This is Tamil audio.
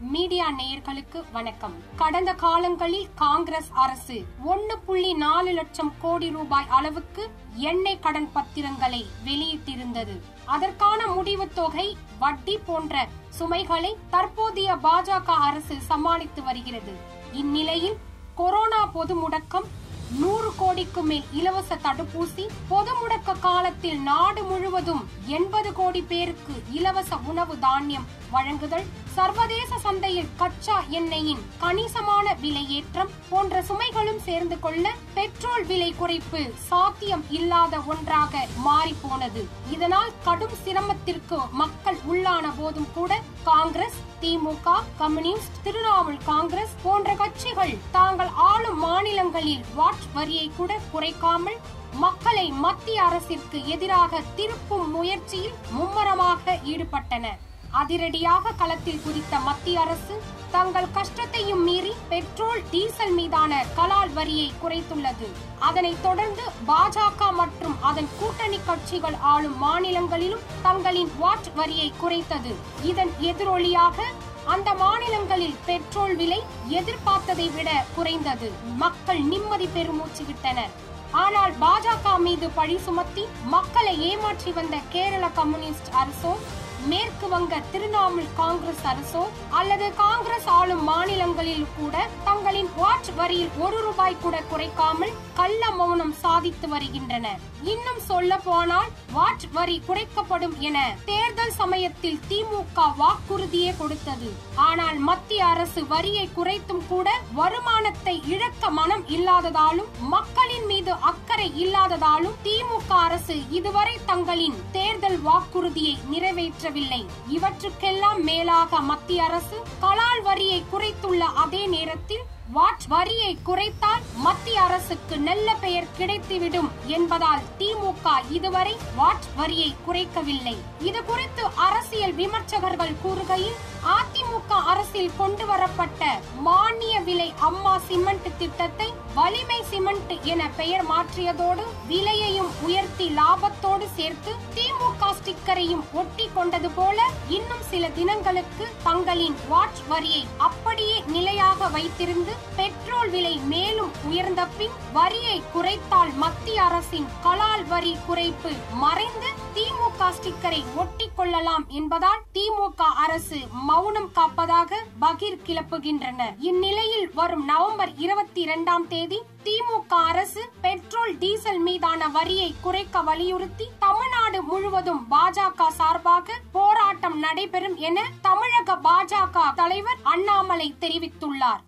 மீடியா நேயர்களுக்கு வணக்கம். கடந்த காலங்களில் காங்கிரஸ் அரசு ஒன்னு புள்ளி நாலு லட்சம் கோடி ரூபாய் அளவுக்கு எண்ணெய் கடன் பத்திரங்களை வெளியிட்டிருந்தது. அதற்கான முடிவு தொகை வட்டி போன்ற சுமைகளை தற்போதைய பாஜக அரசு சமாளித்து வருகிறது. இந்நிலையில் கொரோனா பொது முடக்கம் நூறு கோடிக்கு மேல் இலவச தடுப்பூசி பொது முடக்க காலத்தில் நாடு முழுவதும் எண்பது கோடி பேருக்கு இலவச உணவு தானியம் வழங்குதல் சர்வதேச சந்தையில் கச்சா எண்ணெயின் கணிசமான விலையேற்றம் போன்ற சுமைகளும் சேர்ந்து கொள்ள பெட்ரோல் விலை குறைப்பு சாத்தியம் இல்லாத ஒன்றாக மாறி போனது இதனால் கடும் சிரமத்திற்கு மக்கள் உள்ளான போதும் கூட காங்கிரஸ் திமுக கம்யூனிஸ்ட் திரிணாமுல் காங்கிரஸ் போன்ற கட்சிகள் மாநிலங்களில் வாட் வரியை கூட குறைக்காமல் மக்களை மத்திய அரசிற்கு எதிராக திருப்பும் முயற்சியில் மும்மரமாக ஈடுபட்டன. அதிரடியாக களத்தில் குதித்த மத்திய அரசு தங்கள் கஷ்டத்தையும் மீறி பெட்ரோல் டீசல் மீதான கலால் வரியை குறைத்துள்ளது. அதனைத் தொடர்ந்து பாஜக மற்றும் அதன் கூட்டணி கட்சிகள் ஆளும் மாநிலங்களிலும் தங்களின் வாட் வரியை குறைத்தது. இதன் எதிரொலியாக அந்த மாநிலங்களில் பெட்ரோல் விலை எதிர்பார்த்ததை விட குறைந்தது. மக்கள் நிம்மதி பெருமூச்சு விட்டனர். ஆனால் பாஜக மீது பழி சுமத்தி மக்களை ஏமாற்றி வந்த கேரள கம்யூனிஸ்ட் அரசோ மேற்கு வங்க திரிணாமுல் காங்கிரஸ் அரசோ அல்லது காங்கிரஸ் ஆளும் மாநிலங்களில் கூட தங்களின் வாட் வரியில் ஒரு ரூபாய் கூட குறைக்காமல் கள்ள மௌனம் சாதித்து வருகின்றன. இன்னும் சொல்ல போனால் வாட் வரி குறைக்கப்படும் என தேர்தல் சமயத்தில் திமுக வாக்குறுதியே கொடுத்தது. ஆனால் மத்திய அரசு வரியை குறைத்தும் கூட வருமானத்தை இழக்க மனம் இல்லாததாலும் மக்களின் மீது அக்கறை இல்லாததாலும் திமுக அரசு இதுவரை தங்களின் தேர்தல் வாக்குறுதியை நிறைவேற்றவில்லை இவற்றுக்கெல்லாம் மேலாக மத்திய அரசு கலால் வரியை குறைத்துள்ள அதே நேரத்தில் வாட் வரியை குறைத்தால் மத்திய அரசுக்கு நல்ல பெயர் கிடைத்துவிடும் என்பதால் திமுக இதுவரை வாட் வரியை குறைக்கவில்லை. இது குறித்து அரசியல் விமர்சகர்கள் கூறுகையில் அதிமுக அரசில் கொண்டு வரப்பட்ட மானிய விலை அம்மா சிமெண்ட் திட்டத்தை வலிமை சிமெண்ட் என பெயர் மாற்றியதோடு விலையையும் உயர்த்தி லாபத்தோடு சேர்த்து திமுக கடற்கரையும் ஒட்டி கொண்டது போல இன்னும் சில தினங்களுக்கு தங்களின் வாட்ச் வரியை அப்படியே நிலையாக வைத்திருந்து பெட்ரோல் விலை மேலும் உயர்ந்த பின் வரியை குறைத்தால் மத்திய அரசின் கலால் வரி குறைப்பு மறைந்து திமுக ஸ்டிக்கரை ஒட்டி கொள்ளலாம் என்பதால் திமுக அரசு மௌனம் காப்பதாக பகிர் கிளப்புகின்றனர் இந்நிலையில் வரும் நவம்பர் இருபத்தி இரண்டாம் தேதி திமுக அரசு பெட்ரோல் டீசல் மீதான வரியை குறைக்க வலியுறுத்தி தமிழ்நாடு முழுவதும் பாஜக சார்பாக போராட்டம் நடைபெறும் என தமிழக பாஜக தலைவர் அண்ணாமலை தெரிவித்துள்ளார்.